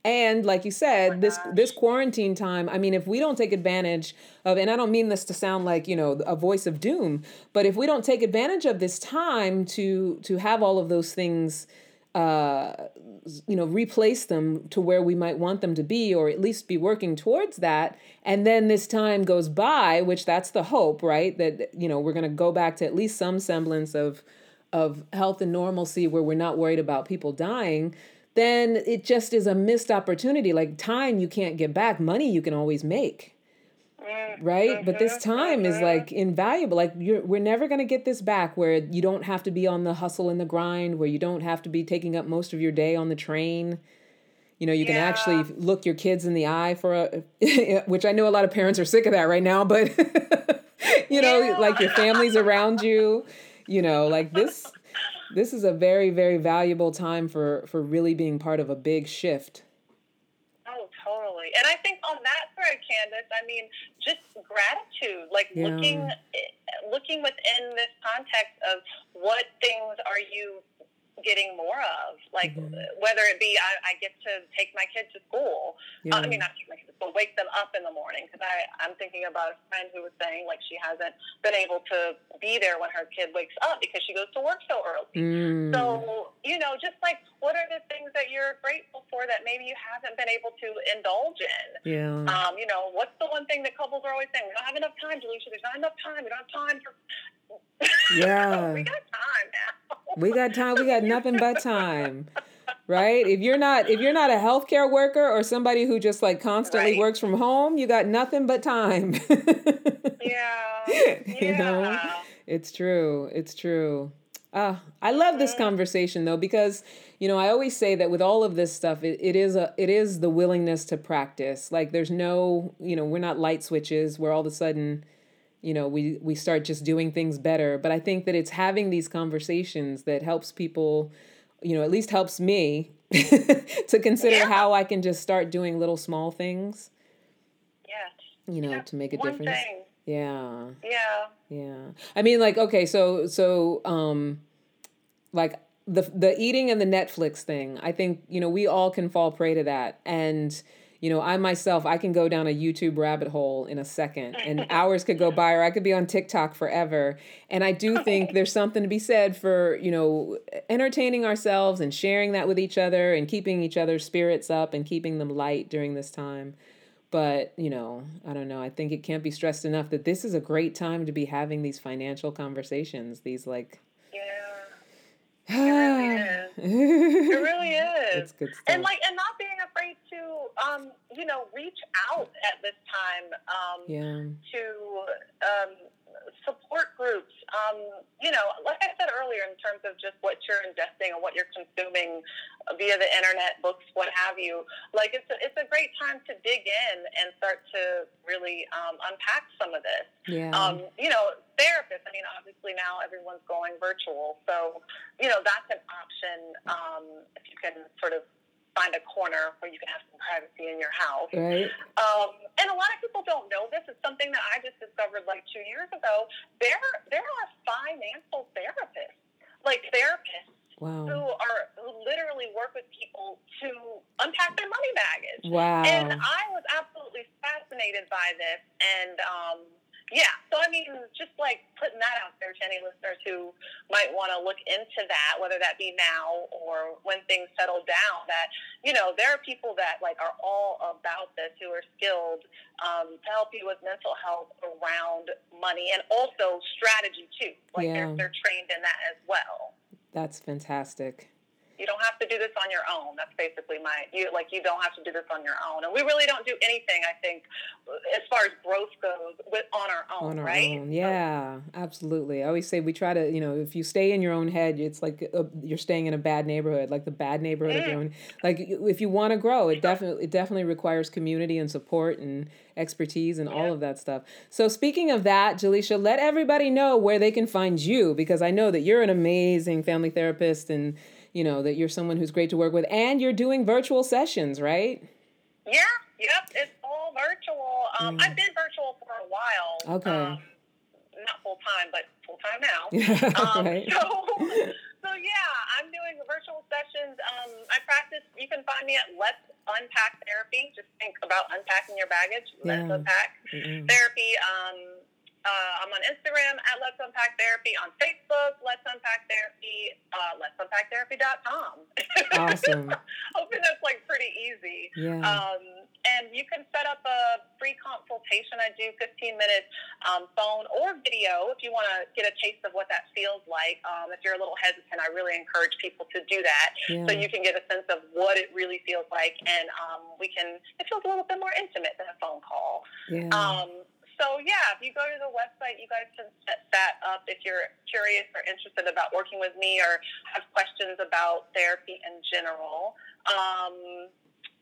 and like you said oh this gosh. this quarantine time i mean if we don't take advantage of and i don't mean this to sound like you know a voice of doom but if we don't take advantage of this time to to have all of those things uh, you know, replace them to where we might want them to be, or at least be working towards that. And then this time goes by, which that's the hope, right? That you know we're going to go back to at least some semblance of of health and normalcy, where we're not worried about people dying. Then it just is a missed opportunity. Like time, you can't get back. Money, you can always make right? But this time is like invaluable. Like you're we're never going to get this back where you don't have to be on the hustle and the grind where you don't have to be taking up most of your day on the train. You know you can actually look your kids in the eye for a (laughs) which i know a lot of parents are sick of that right now but (laughs) you know yeah. like your family's around you. You know like this this is a very very valuable time for for really being part of a big shift. Oh, Totally. And I think on that thread, Candace, I mean, just gratitude, like yeah. looking looking within this context of what things are you getting more of, like mm-hmm. whether it be I, I, get to take my kids to school. Yeah. Uh, I mean, not take my kids, but wake them up in the morning because I I'm thinking about a friend who was saying like she hasn't been able to be there when her kid wakes up because she goes to work so early. Mm. So you know, just like what are the things that you're grateful for that maybe you haven't been able to indulge in? Yeah. Um, you know, what's the one thing that couples are always saying? We don't have enough time, Delisha. There's not enough time. We don't have time for. (laughs) Yeah. we got time now. We got time. We got nothing but time. right? If you're not if you're not a healthcare worker or somebody who just like constantly right. works from home, you got nothing but time. yeah. yeah. (laughs) You know? It's true. It's true. Uh, I love this mm-hmm. conversation though because you know I always say that with all of this stuff it, it is a it is the willingness to practice like there's no you know we're not light switches where all of a sudden you know we we start just doing things better but I think that it's having these conversations that helps people you know at least helps me (laughs) to consider yeah. how I can just start doing little small things yes you know yeah. to make a One difference thing yeah. Yeah. Yeah. I mean like okay, so so um like the the eating and the Netflix thing. I think, you know, we all can fall prey to that. And you know, I myself, I can go down a YouTube rabbit hole in a second and hours could go (laughs) by or I could be on TikTok forever. And I do think there's something to be said for, you know, entertaining ourselves and sharing that with each other and keeping each other's spirits up and keeping them light during this time. But, you know, I don't know. I think it can't be stressed enough that this is a great time to be having these financial conversations. These like. It really is. it (sighs) really is. It's good stuff. And like and not being afraid to um, you know, reach out at this time um yeah. to um support groups. Um, you know, like I said earlier, in terms of just what you're ingesting and what you're consuming via the internet, books, what have you. Like it's a, it's a great time to dig in and start to really um, unpack some of this. Yeah. Um, you know, therapists. I mean, obviously now everyone's going virtual, so you know that's an option um, if you can sort of find a corner where you can have some privacy in your house. Right. Um, and a lot of people don't know this. It's something that I just discovered like two years ago. There, there are financial therapists, like therapists. Wow. Who are who literally work with people to unpack their money baggage. Wow. And I was absolutely fascinated by this, and um, yeah. So, I mean, just like putting that out there to any listeners who might want to look into that, whether that be now or when things settle down, that, you know, there are people that like are all about this who are skilled um, to help you with mental health around money and also strategy too. Like yeah. they're, they're trained in that as well. That's fantastic you don't have to do this on your own. That's basically my you like you don't have to do this on your own. And we really don't do anything, I think, as far as growth goes, with on our own, on our right? Own. Yeah, absolutely. I always say we try to, you know, if you stay in your own head, it's like a, you're staying in a bad neighborhood, like the bad neighborhood mm. of your own. Like if you want to grow, it definitely it definitely requires community and support and expertise and yeah. all of that stuff. So speaking of that, Jaleisha, let everybody know where they can find you because I know that you're an amazing family therapist and you know that you're someone who's great to work with and you're doing virtual sessions right yeah yep it's all virtual um, mm. i've been virtual for a while okay um, not full time but full time now (laughs) um, right. so (laughs) so yeah i'm doing virtual sessions um, i practice you can find me at let's unpack therapy just think about unpacking your baggage yeah. let's unpack mm-hmm. therapy um, uh, I'm on Instagram at Let's Unpack Therapy. On Facebook, Let's Unpack Therapy. Uh, Let's Unpack Therapy.com. Awesome. (laughs) Hoping that's like pretty easy. Yeah. Um, and you can set up a free consultation. I do 15 minutes um, phone or video if you want to get a taste of what that feels like. Um, if you're a little hesitant, I really encourage people to do that yeah. so you can get a sense of what it really feels like, and um, we can. It feels a little bit more intimate than a phone call. Yeah. So yeah, if you go to the website, you guys can set that up if you're curious or interested about working with me or have questions about therapy in general. Um,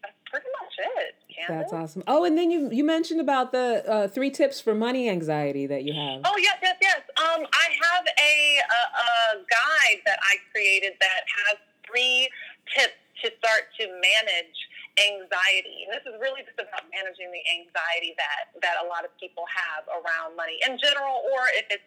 that's pretty much it. Candace. That's awesome. Oh, and then you you mentioned about the uh, three tips for money anxiety that you have. Oh yes, yes, yes. Um, I have a, a, a guide that I created that has three tips to start to manage anxiety. And this is really just about managing the anxiety that, that a lot of people have around money in general, or if it's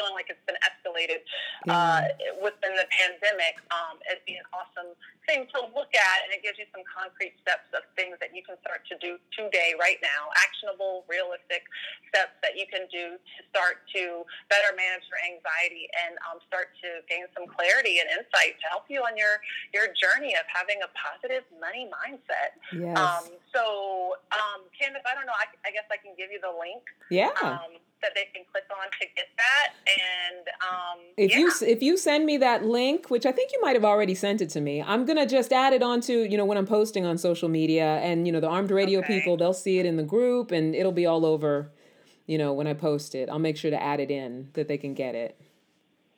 feeling like it's been escalated uh, within the pandemic, um, it'd be an awesome thing to look at, and it gives you some concrete steps of things that you can start to do today, right now, actionable, realistic steps that you can do to start to better manage your anxiety and um, start to gain some clarity and insight to help you on your your journey of having a positive money mindset. Yes. Um, so, um, Candace, I don't know. I, I, guess I can give you the link. Yeah. Um, that they can click on to get that. And um, if yeah. you if you send me that link, which I think you might have already sent it to me, I'm gonna just add it onto you know when I'm posting on social media, and you know the Armed Radio okay. people, they'll see it in the group, and it'll be all over. You know when I post it, I'll make sure to add it in that they can get it.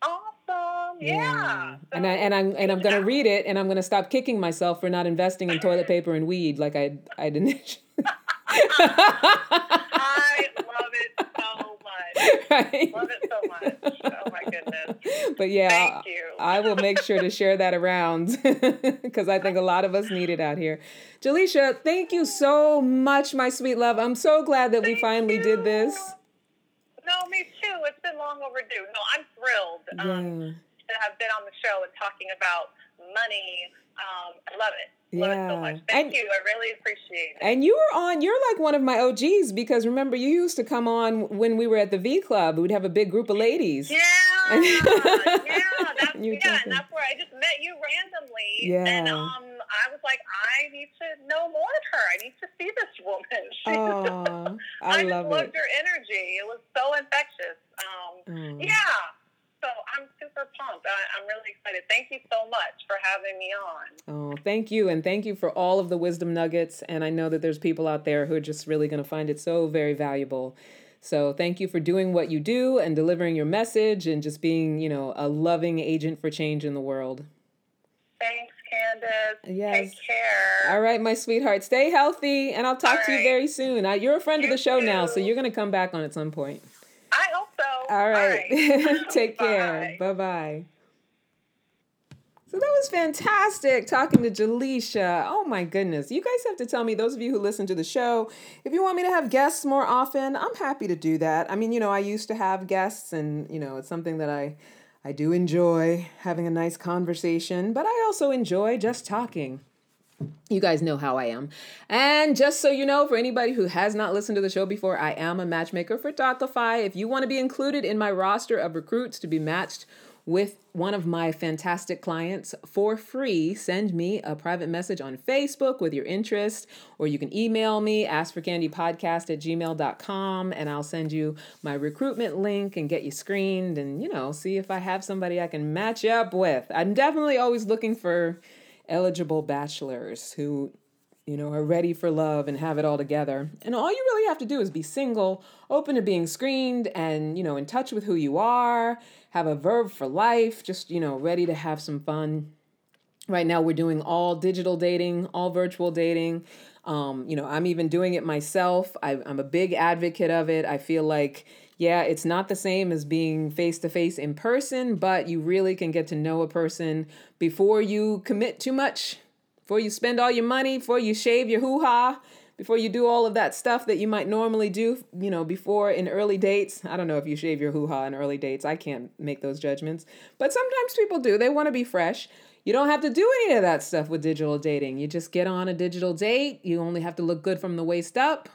Awesome. Yeah. yeah. So, and I and I'm and I'm gonna yeah. read it, and I'm gonna stop kicking myself for not investing in toilet paper and weed like (laughs) I I did initially. I love it so much. (laughs) Right? Love it so much. Oh my goodness. But yeah, Thank you. I will make sure to share that around (laughs) because I think a lot of us need it out here. Jaleisha, thank you so much, my sweet love. I'm so glad that thank we finally you. did this. No, me too. It's been long overdue. No, I'm thrilled um, yeah. to have been on the show and talking about money. Um, I love it. Love yeah. it so much. Thank and, you. I really appreciate it. And you were on, you're like one of my OGs because remember, you used to come on when we were at the V Club. We'd have a big group of ladies. Yeah. (laughs) yeah. That's, yeah. And that's where I just met you randomly. Yeah. And um, I was like, I need to know more of her. I need to see this woman. (laughs) Oh, (laughs) I, I love just loved it. her energy. It was so infectious. Um, Mm. Yeah. So I'm super pumped. I, I'm really excited. Thank you so much for having me on. Oh, thank you. And thank you for all of the wisdom nuggets. And I know that there's people out there who are just really going to find it so very valuable. So thank you for doing what you do and delivering your message and just being, you know, a loving agent for change in the world. Thanks, Candace. Yes. Take care. All right, my sweetheart. Stay healthy, and I'll talk All to you very soon. I, you're a friend You of the show now, so you're going to come back on at some point. I so. All right. (laughs) (laughs) Take care. Bye. Bye bye. So that was fantastic talking to Jaleisha. Oh my goodness. You guys have to tell me, those of you who listen to the show, if you want me to have guests more often, I'm happy to do that. I mean, you know, I used to have guests and, you know, it's something that I I do enjoy having a nice conversation, but I also enjoy just talking. You guys know how I am. And just so you know, for anybody who has not listened to the show before, I am a matchmaker for Tawkify. If you want to be included in my roster of recruits to be matched with one of my fantastic clients for free, send me a private message on Facebook with your interest, or you can email me, askforcandypodcast at gmail.com, and I'll send you my recruitment link and get you screened and, you know, see if I have somebody I can match up with. I'm definitely always looking for eligible bachelors who you know, are ready for love and have it all together. And all you really have to do is be single, open to being screened, and, you know, in touch with who you are, have a verb for life, just, you know, ready to have some fun. Right now, we're doing all digital dating, all virtual dating. Um, you know, I'm even doing it myself. I, I'm a big advocate of it. I feel like, yeah, it's not the same as being face to face in person, but you really can get to know a person before you commit too much before you spend all your money, before you shave your hoo ha, before you do all of that stuff that you might normally do, you know, before in early dates. I don't know if you shave your hoo ha in early dates. I can't make those judgments. But sometimes people do. They want to be fresh. You don't have to do any of that stuff with digital dating. You just get on a digital date. You only have to look good from the waist up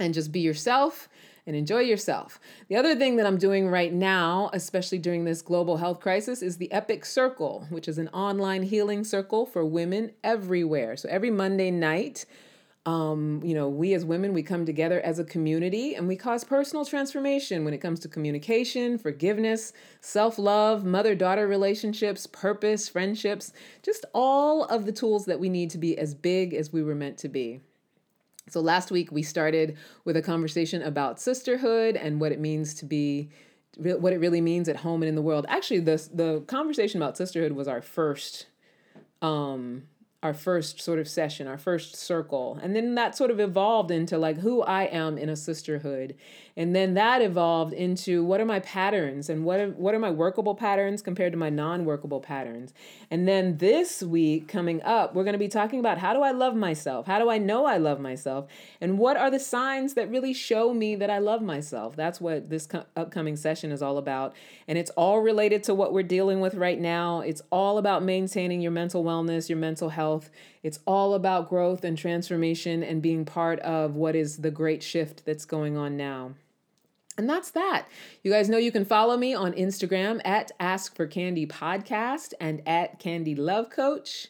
and just be yourself and enjoy yourself. The other thing that I'm doing right now, especially during this global health crisis, is the Epic Circle, which is an online healing circle for women everywhere. So every Monday night, um, you know, we as women, we come together as a community and we cause personal transformation when it comes to communication, forgiveness, self love, mother daughter relationships, purpose, friendships, just all of the tools that we need to be as big as we were meant to be. So last week we started with a conversation about sisterhood and what it means to be what it really means at home and in the world. Actually, the the conversation about sisterhood was our first um our first sort of session, our first circle. And then that sort of evolved into like who I am in a sisterhood. And then that evolved into what are my patterns and what are, what are my workable patterns compared to my non-workable patterns. And then this week coming up, we're going to be talking about how do I love myself? How do I know I love myself? And what are the signs that really show me that I love myself? That's what this co- upcoming session is all about. And it's all related to what we're dealing with right now. It's all about maintaining your mental wellness, your mental health health. It's all about growth and transformation and being part of what is the great shift that's going on now. And that's that. You guys know you can follow me on Instagram at Ask for Candy Podcast and at Candy Love Coach.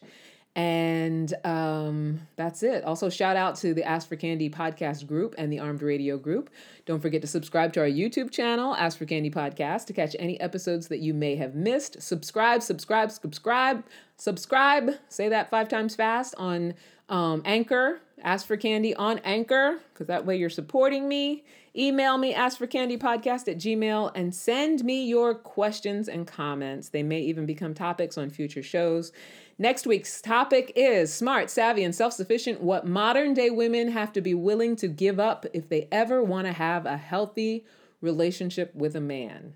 And um, that's it. Also, shout out to the Ask for Candy podcast group and the Armed Radio group. Don't forget to subscribe to our YouTube channel, Ask for Candy Podcast, to catch any episodes that you may have missed. Subscribe, subscribe, subscribe, subscribe. Say that five times fast on um, Anchor. Ask for Candy on Anchor, because that way you're supporting me. Email me, askforcandypodcast at gmail, and send me your questions and comments. They may even become topics on future shows. Next week's topic is smart, savvy, and self sufficient what modern day women have to be willing to give up if they ever want to have a healthy relationship with a man.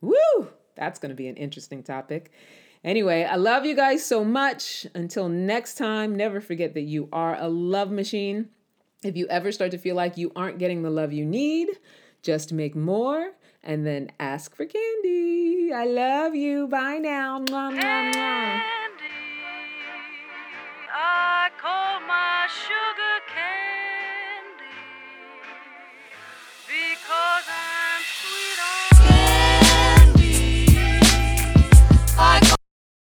Woo! That's going to be an interesting topic. Anyway, I love you guys so much. Until next time, never forget that you are a love machine. If you ever start to feel like you aren't getting the love you need, just make more and then ask for candy. I love you. Bye now. Mwah, mwah, mwah. I call my sugar cane.